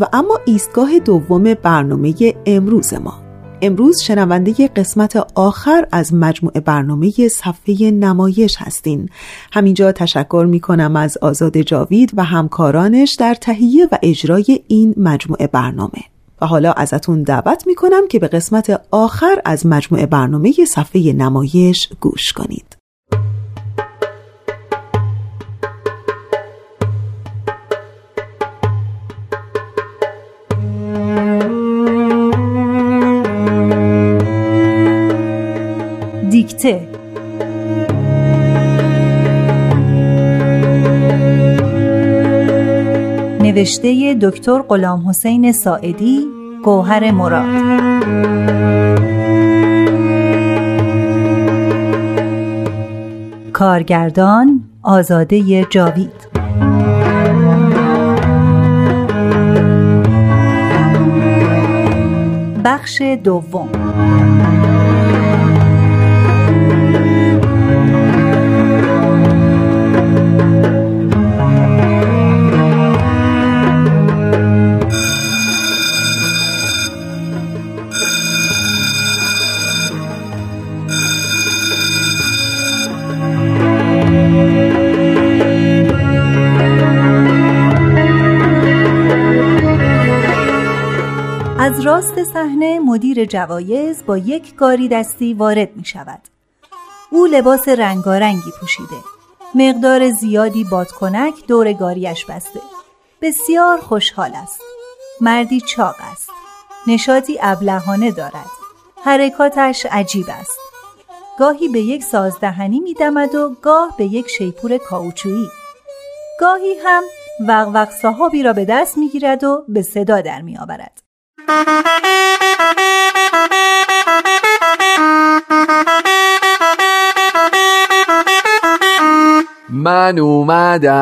و اما ایستگاه دوم برنامه امروز ما. امروز شنونده قسمت آخر از مجموعه برنامه صفحه نمایش هستین. همینجا تشکر می کنم از آزاد جاوید و همکارانش در تهیه و اجرای این مجموعه برنامه. و حالا ازتون دعوت می کنم که به قسمت آخر از مجموعه برنامه صفحه نمایش گوش کنید. دیکته نوشته دکتر غلام حسین ساعدی گوهر مراد. کارگردان آزاده جاوید. بخش دوم. مدیر جوایز با یک گاری دستی وارد می شود. او لباس رنگارنگی پوشیده. مقدار زیادی بادکنک دور گاریش بسته. بسیار خوشحال است. مردی چاق است. نشاطی ابلهانه دارد. حرکاتش عجیب است. گاهی به یک سازدهنی می دمد و گاه به یک شیپور کاوچویی. گاهی هم وقوق صحابی را به دست می گیرد و به صدا در می من اومدم.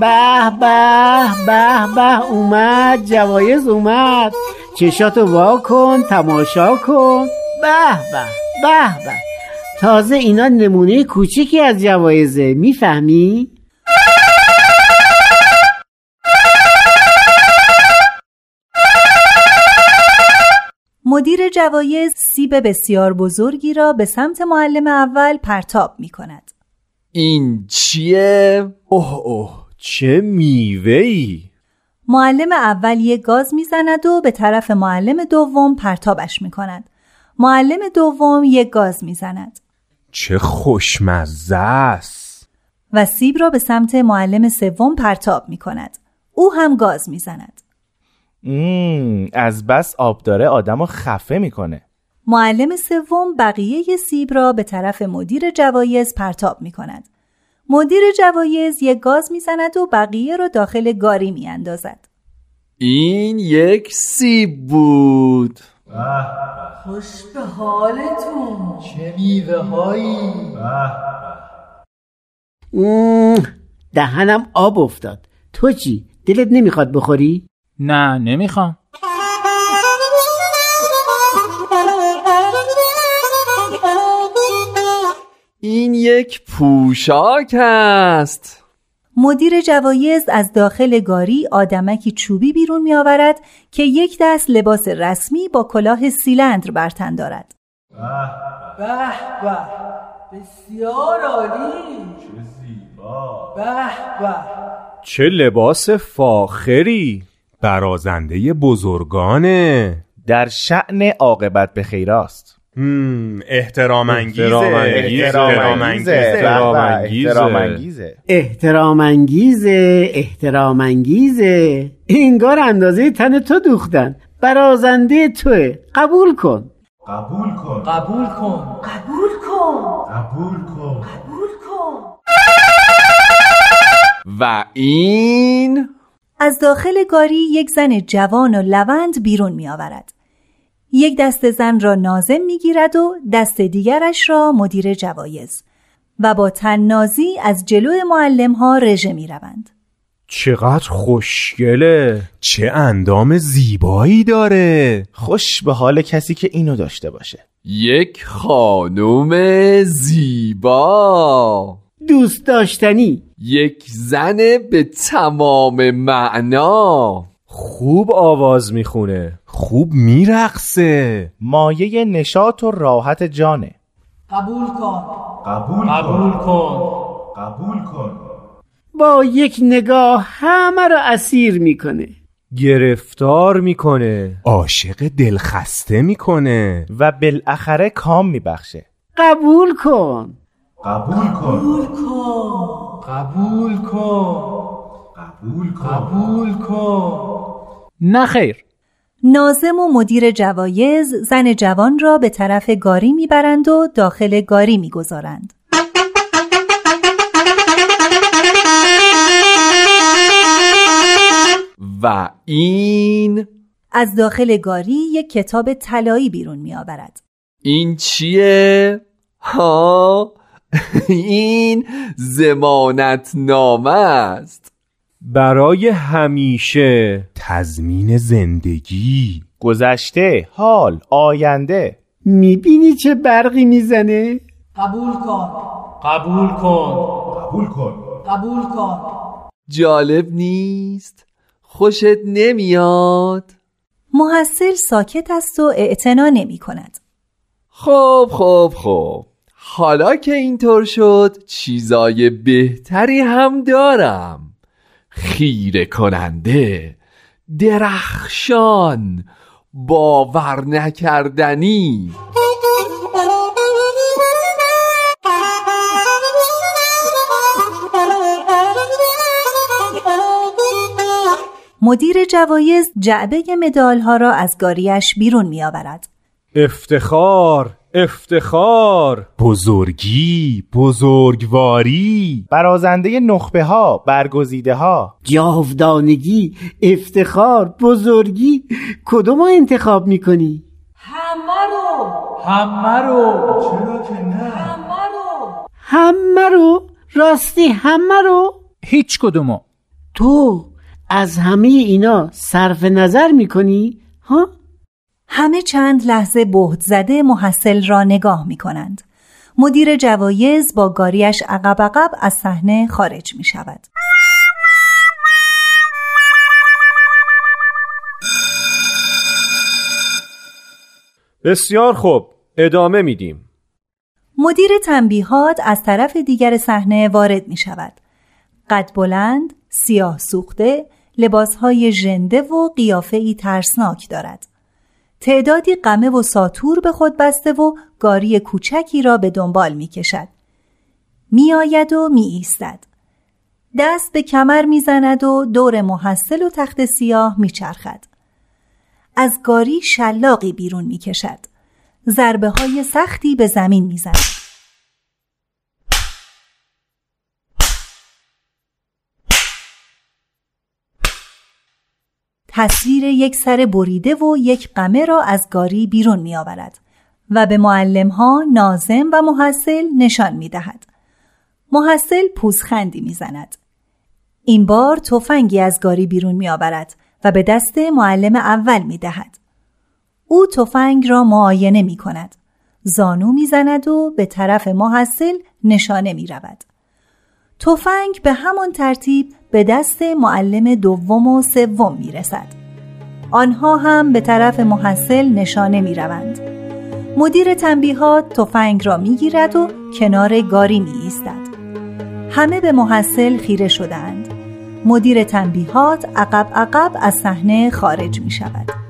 به به به به اومد جوایز اومد. چشاتو وا کن تماشا کن. به به به به. تازه اینا نمونه کوچیکی از جوایزه می‌فهمی؟ مدیر جوایز سیب بسیار بزرگی را به سمت معلم اول پرتاب می کند. این چیه؟ اوه اوه چه میوهی معلم اول یک گاز می‌زند و به طرف معلم دوم پرتابش می کند. معلم دوم یک گاز می‌زند. چه خوشمزه است و سیب را به سمت معلم سوم پرتاب می کند. او هم گاز می‌زند. از بس آب داره آدم رو خفه می‌کنه معلم سوم بقیه سیب را به طرف مدیر جوایز پرتاب می کند. مدیر جوایز یک گاز می‌زند و بقیه را داخل گاری می اندازد. این یک سیب بود خوش به حالتون. چه میوه هایی دهنم آب افتاد. تو چی؟ دلت نمی‌خواد بخوری؟ نه نمی‌خوام. این یک پوشاک است مدیر جوایز از داخل گاری آدمکی چوبی بیرون می آورد که یک دست لباس رسمی با کلاه سیلندر بر تن دارد. به به بسیار عالی. چه زیبا. به به. چه لباس فاخری. برازنده بزرگانه. در شعن عاقبت به خیراست. احترام انگیزه احترام انگیزه احترام انگیزه احترام انگیزه احترام انگیزه احترام انگیزه انگار اندازه تن تو دوختن. برازنده توه. قبول کن. قبول کن. قبول کن. قبول کن. قبول کن. و این از داخل گاری یک زن جوان و لوند بیرون می آورد. یک دست زن را نازم می گیرد و دست دیگرش را مدیر جوایز و با تننازی از جلو معلم ها رژه می روند. چقدر خوشگله! چه اندام زیبایی داره! خوش به حال کسی که اینو داشته باشه. یک خانم زیبا. دوست داشتنی. یک زن به تمام معنا. خوب آواز می‌خونه. خوب میرقصه. مایه نشاط و راحت جانه. قبول کن. قبول قبول کن کن. قبول کن. با یک نگاه همه رو اسیر می‌کنه. گرفتار می‌کنه. عاشق دلخسته می‌کنه. و بالاخره کام میبخشه. قبول کن. قبول کن. قبول کن. قبول کن. قبول کن. نه خیر. نازم و مدیر جوایز زن جوان را به طرف گاری می‌برند و داخل گاری می‌گذارند. و این از داخل گاری یک کتاب طلایی بیرون میآورد. این چیه؟ ها؟ این زمانت نامه است. برای همیشه. تضمین زندگی. گذشته حال آینده. می‌بینی چه برقی می‌زنه؟ قبول کن. قبول کن. قبول کن. قبول کن. جالب نیست؟ خوشت نمیاد؟ محصل ساکت است و اعتنا نمی کند. خب خب خب. حالا که اینطور شد چیزای بهتری هم دارم. خیره کننده درخشان باور نکردنی. مدیر جوایز جعبه مدال ها را از گاریش بیرون می آورد. افتخار! افتخار. بزرگی بزرگواری. برازنده نخبه ها برگزیده ها جاودانگی افتخار بزرگی. کدوم رو انتخاب می‌کنی؟ همه رو. همه رو. چرا که نه؟ همه رو. همه رو؟ راستی همه رو؟ هیچ کدومو. تو از همه اینا صرف نظر می‌کنی؟ ها؟ همه چند لحظه بهت زده محصل را نگاه می کنند. مدیر جوایز با گاریش عقب عقب از صحنه خارج می شود. بسیار خوب ادامه میدیم مدیر تنبیهات از طرف دیگر صحنه وارد می شود. قد بلند، سیاه سوخته، لباسهای ژنده و قیافه‌ای ترسناک دارد. تعدادی قمه و ساتور به خود بسته و گاری کوچکی را به دنبال می کشد. می آید و می ایستد. دست به کمر می زند و دور محصل و تخت سیاه می چرخد. از گاری شلاقی بیرون می کشد. ضربه های سختی به زمین می زند. تصویر یک سر بریده و یک قمه را از گاری بیرون می آورد و به معلم ها نازم و محصل نشان می دهد. محصل پوزخندی می زند. این بار تفنگی از گاری بیرون می آورد و به دست معلم اول می دهد. او تفنگ را معاینه می کند. زانو می زند و به طرف محصل نشانه می رود. تفنگ به همان ترتیب به دست معلم دوم و سوم می رسد. آنها هم به طرف محصل نشانه می روند. مدیر تنبیهات تفنگ را می گیرد و کنار گاری می ایستد. همه به محصل خیره شدند. مدیر تنبیهات عقب عقب از صحنه خارج می شود.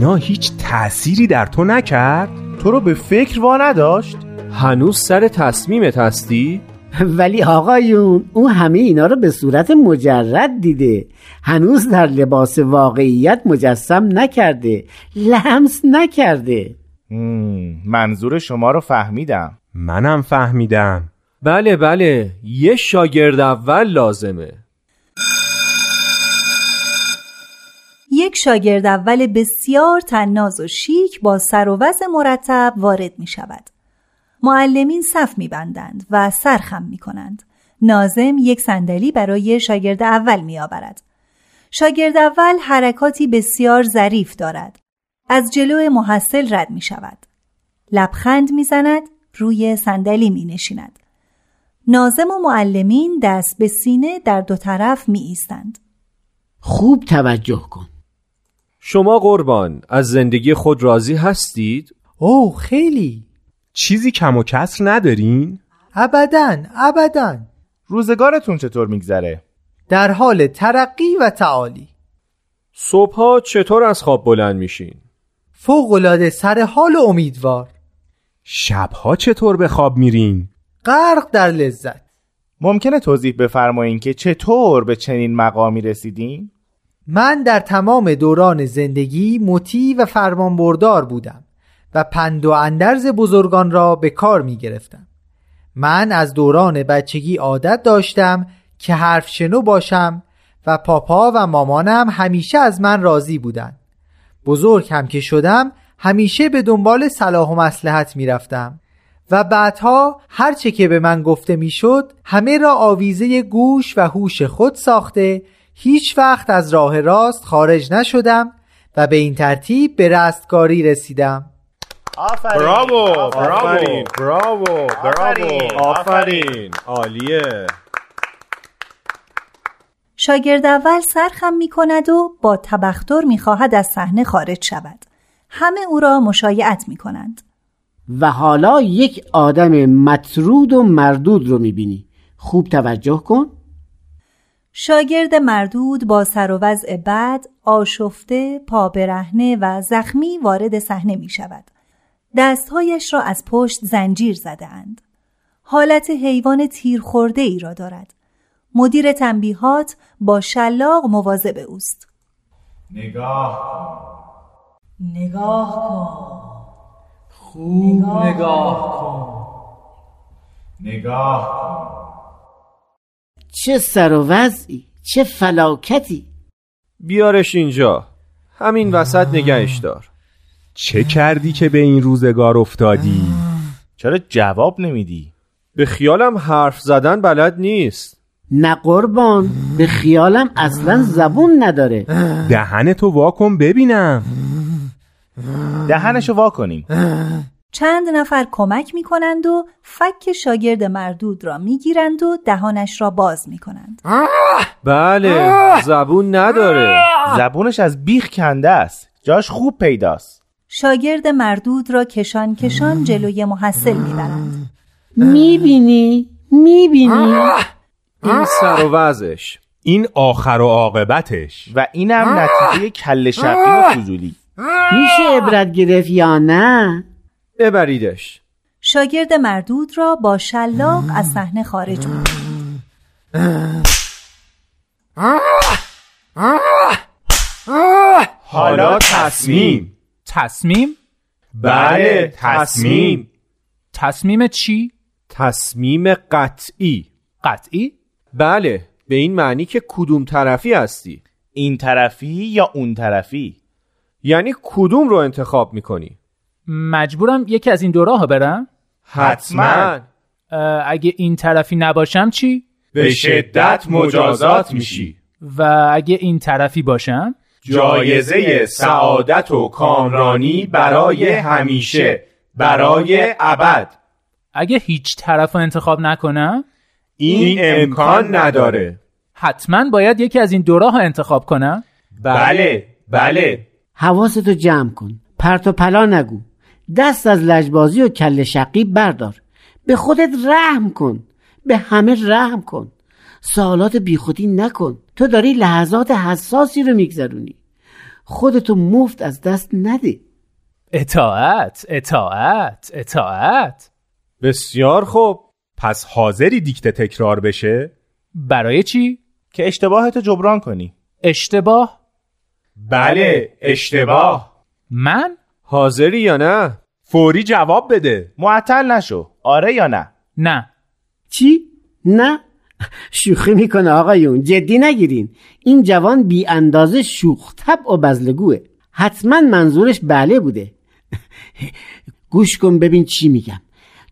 اینا هیچ تأثیری در تو نکرد؟ تو رو به فکر وا نداشت؟ هنوز سر تصمیمت هستی؟ ولی آقایون او همه اینا رو به صورت مجرد دیده. هنوز در لباس واقعیت مجسم نکرده. لمس نکرده. مم، منظور شما رو فهمیدم. منم فهمیدم. بله بله. یه شاگرد اول لازمه. یک شاگرد اول بسیار تناز و شیک با سر و وضع مرتب وارد می شود. معلمین صف می بندند و سرخم می کنند. نازم یک صندلی برای شاگرد اول می آورد. شاگرد اول حرکاتی بسیار ظریف دارد. از جلو محصل رد می شود. لبخند می زند، روی صندلی می نشیند. نازم و معلمین دست به سینه در دو طرف می ایستند. خوب توجه کن شما قربان از زندگی خود راضی هستید؟ اوه خیلی چیزی کم و کسر ندارین؟ ابدا ابدا روزگارتون چطور میگذره؟ در حال ترقی و تعالی صبحها چطور از خواب بلند میشین؟ فوقالعاده سر حال و امیدوار شبها چطور به خواب میرین؟ غرق در لذت ممکنه توضیح بفرمایین که چطور به چنین مقامی رسیدین؟ من در تمام دوران زندگی مطیع و فرمانبردار بودم و پند و اندرز بزرگان را به کار می گرفتم. من از دوران بچگی عادت داشتم که حرف شنو باشم و پاپا و مامانم همیشه از من راضی بودند. بزرگ هم که شدم همیشه به دنبال صلاح و مسلحت می رفتم و بعدها هرچه که به من گفته می‌شد همه را آویزه گوش و هوش خود ساخته هیچ وقت از راه راست خارج نشدم و به این ترتیب به رستگاری رسیدم آفرین. براوو براوو آفرین. عالیه شاگرد اول سرخم می کند و با تبختر می خواهد از صحنه خارج شود. همه او را مشایعت می کنند. و حالا یک آدم مطرود و مردود رو می‌بینی خوب توجه کن شاگرد مردود با سر و وضع بد، آشفته، پا برهنه و زخمی وارد صحنه می شود. دستهایش را از پشت زنجیر زده اند. حالت حیوان تیر خورده ای را دارد. مدیر تنبیهات با شلاق مواظب اوست. نگاه کن نگاه کن خوب نگاه کن نگاه کن چه سر و وضعی چه فلاکتی. بیارش اینجا. همین وسط نگهش دار. چه کردی که به این روزگار افتادی؟ چرا جواب نمیدی؟ به خیالم حرف زدن بلد نیست. نه قربان به خیالم اصلا زبون نداره. دهنتو واکن ببینم. دهنشو وا کنیم. چند نفر کمک می کنند و فک شاگرد مردود را می گیرند و دهانش را باز می کنند. بله زبون نداره. زبونش از بیخ کنده است. جاش خوب پیداست. شاگرد مردود را کشان کشان جلوی محصل می برند. می‌بینی؟ می‌بینی؟ این سر و وضعش. این آخر و عاقبتش. و اینم نتیجه کل شقی و فضولی. میشه عبرت گرفت یا نه؟ ببریدش. شاگرد مردود را با شلاق از صحنه خارج می حالا تصمیم. تصمیم؟ بله تصمیم. تصمیم چی؟ تصمیم قطعی. قطعی؟ بله به این معنی که کدوم طرفی هستی؟ این طرفی یا اون طرفی؟ یعنی کدوم رو انتخاب می‌کنی؟ مجبورم یکی از این دو راه برم؟ حتما اگه این طرفی نباشم چی؟ به شدت مجازات میشی و اگه این طرفی باشم؟ جایزه سعادت و کامرانی برای همیشه برای ابد اگه هیچ طرف رو انتخاب نکنم؟ این امکان نداره حتما باید یکی از این دو راه انتخاب کنم؟ بله بله حواستو جمع کن پرت و پلا نگو دست از لجبازی و کل شقی بردار. به خودت رحم کن. به همه رحم کن. سوالات بیخودی نکن. تو داری لحظات حساسی رو میگذرونی. خودتو مفت از دست نده. اطاعت اطاعت اطاعت. بسیار خوب. پس حاضری دیکته تکرار بشه؟ برای چی؟ که اشتباهتو جبران کنی. اشتباه؟ بله اشتباه. من؟ حاضری یا نه؟ فوری جواب بده. معطل نشو. آره یا نه؟ نه. چی؟ نه؟ شوخی می‌کنه آقایون. جدی نگیرین. این جوان بی اندازه شوخ طبع و بزلگوه. حتما منظورش بله بوده. گوش کن ببین چی میگم.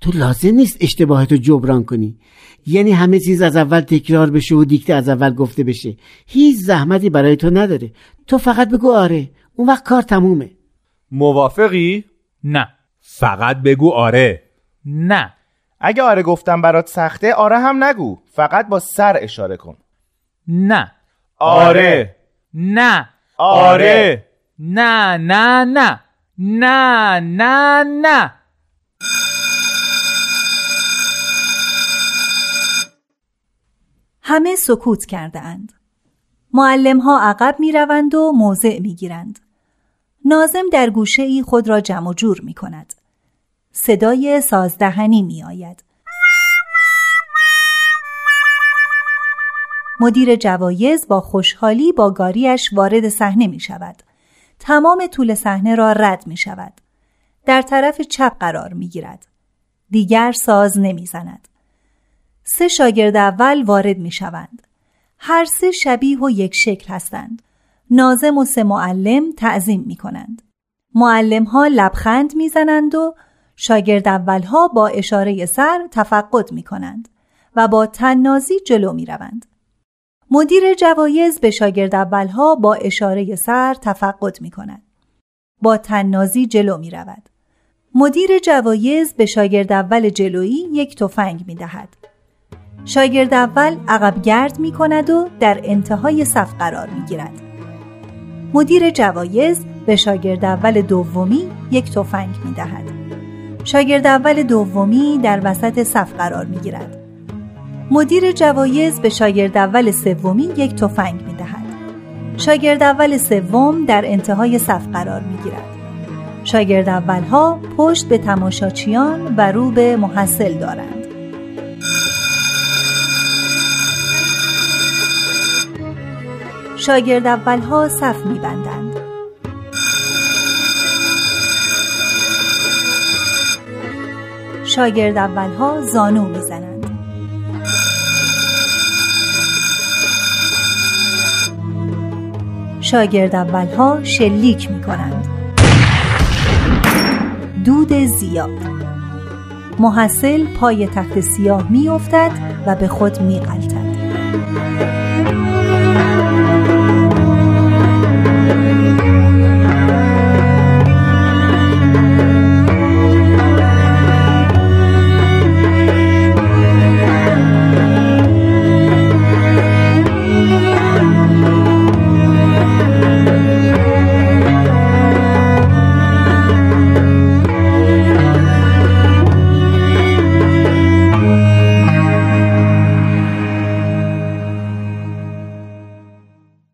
تو لازم نیست اشتباهتو جبران کنی. یعنی همه چیز از اول تکرار بشه و دیکته از اول گفته بشه. هیچ زحمتی برای تو نداره. تو فقط بگو آره. اون وقت کار تمومه. موافقی؟ نه. فقط بگو آره. نه. اگه آره گفتم برات سخته آره هم نگو. فقط با سر اشاره کن. نه. آره. نه. آره. نه نه نه. نه نه نه. همه سکوت کرده اند. معلم ها عقب می روند و موضع می گیرند. نازم در گوشه ای خود را جمع و جور می کند. صدای سازدهنی می آید. مدیر جوایز با خوشحالی با گاریش وارد صحنه می شود. تمام طول صحنه را رد می شود. در طرف چپ قرار می گیرد. دیگر ساز نمی زند. سه شاگرد اول وارد می شوند. هر سه شبیه و یک شکل هستند. نازم و سه معلم تعظیم می کنند. معلم ها لبخند می زنند و شاگرد اول ها با اشاره سر تفقد می کنند و با تننازی جلو می روند. مدیر جوایز به شاگرد اول ها با اشاره سر تفقد می کند. با تننازی جلو می رود. مدیر جوایز به شاگرد اول جلویی یک تفنگ می دهد. شاگرد اول عقب گرد می کند و در انتهای صف قرار می گیرد. مدیر جوایز به شاگرد اول دومی یک تفنگ می دهد. شاگرد اول دومی در وسط صف قرار می گیرد. مدیر جوایز به شاگرد اول سومی یک تفنگ می دهد. شاگرد اول سوم در انتهای صف قرار می گیرد. شاگرد اولها پشت به تماشاچیان و رو به محصل دارند. شاگرد اولها صف میبندند. شاگرد اولها زانو می‌زنند. شاگرد اولها شلیک می‌کنند. دود زیاد محصل پای تخت سیاه میافتد و به خود میغلطد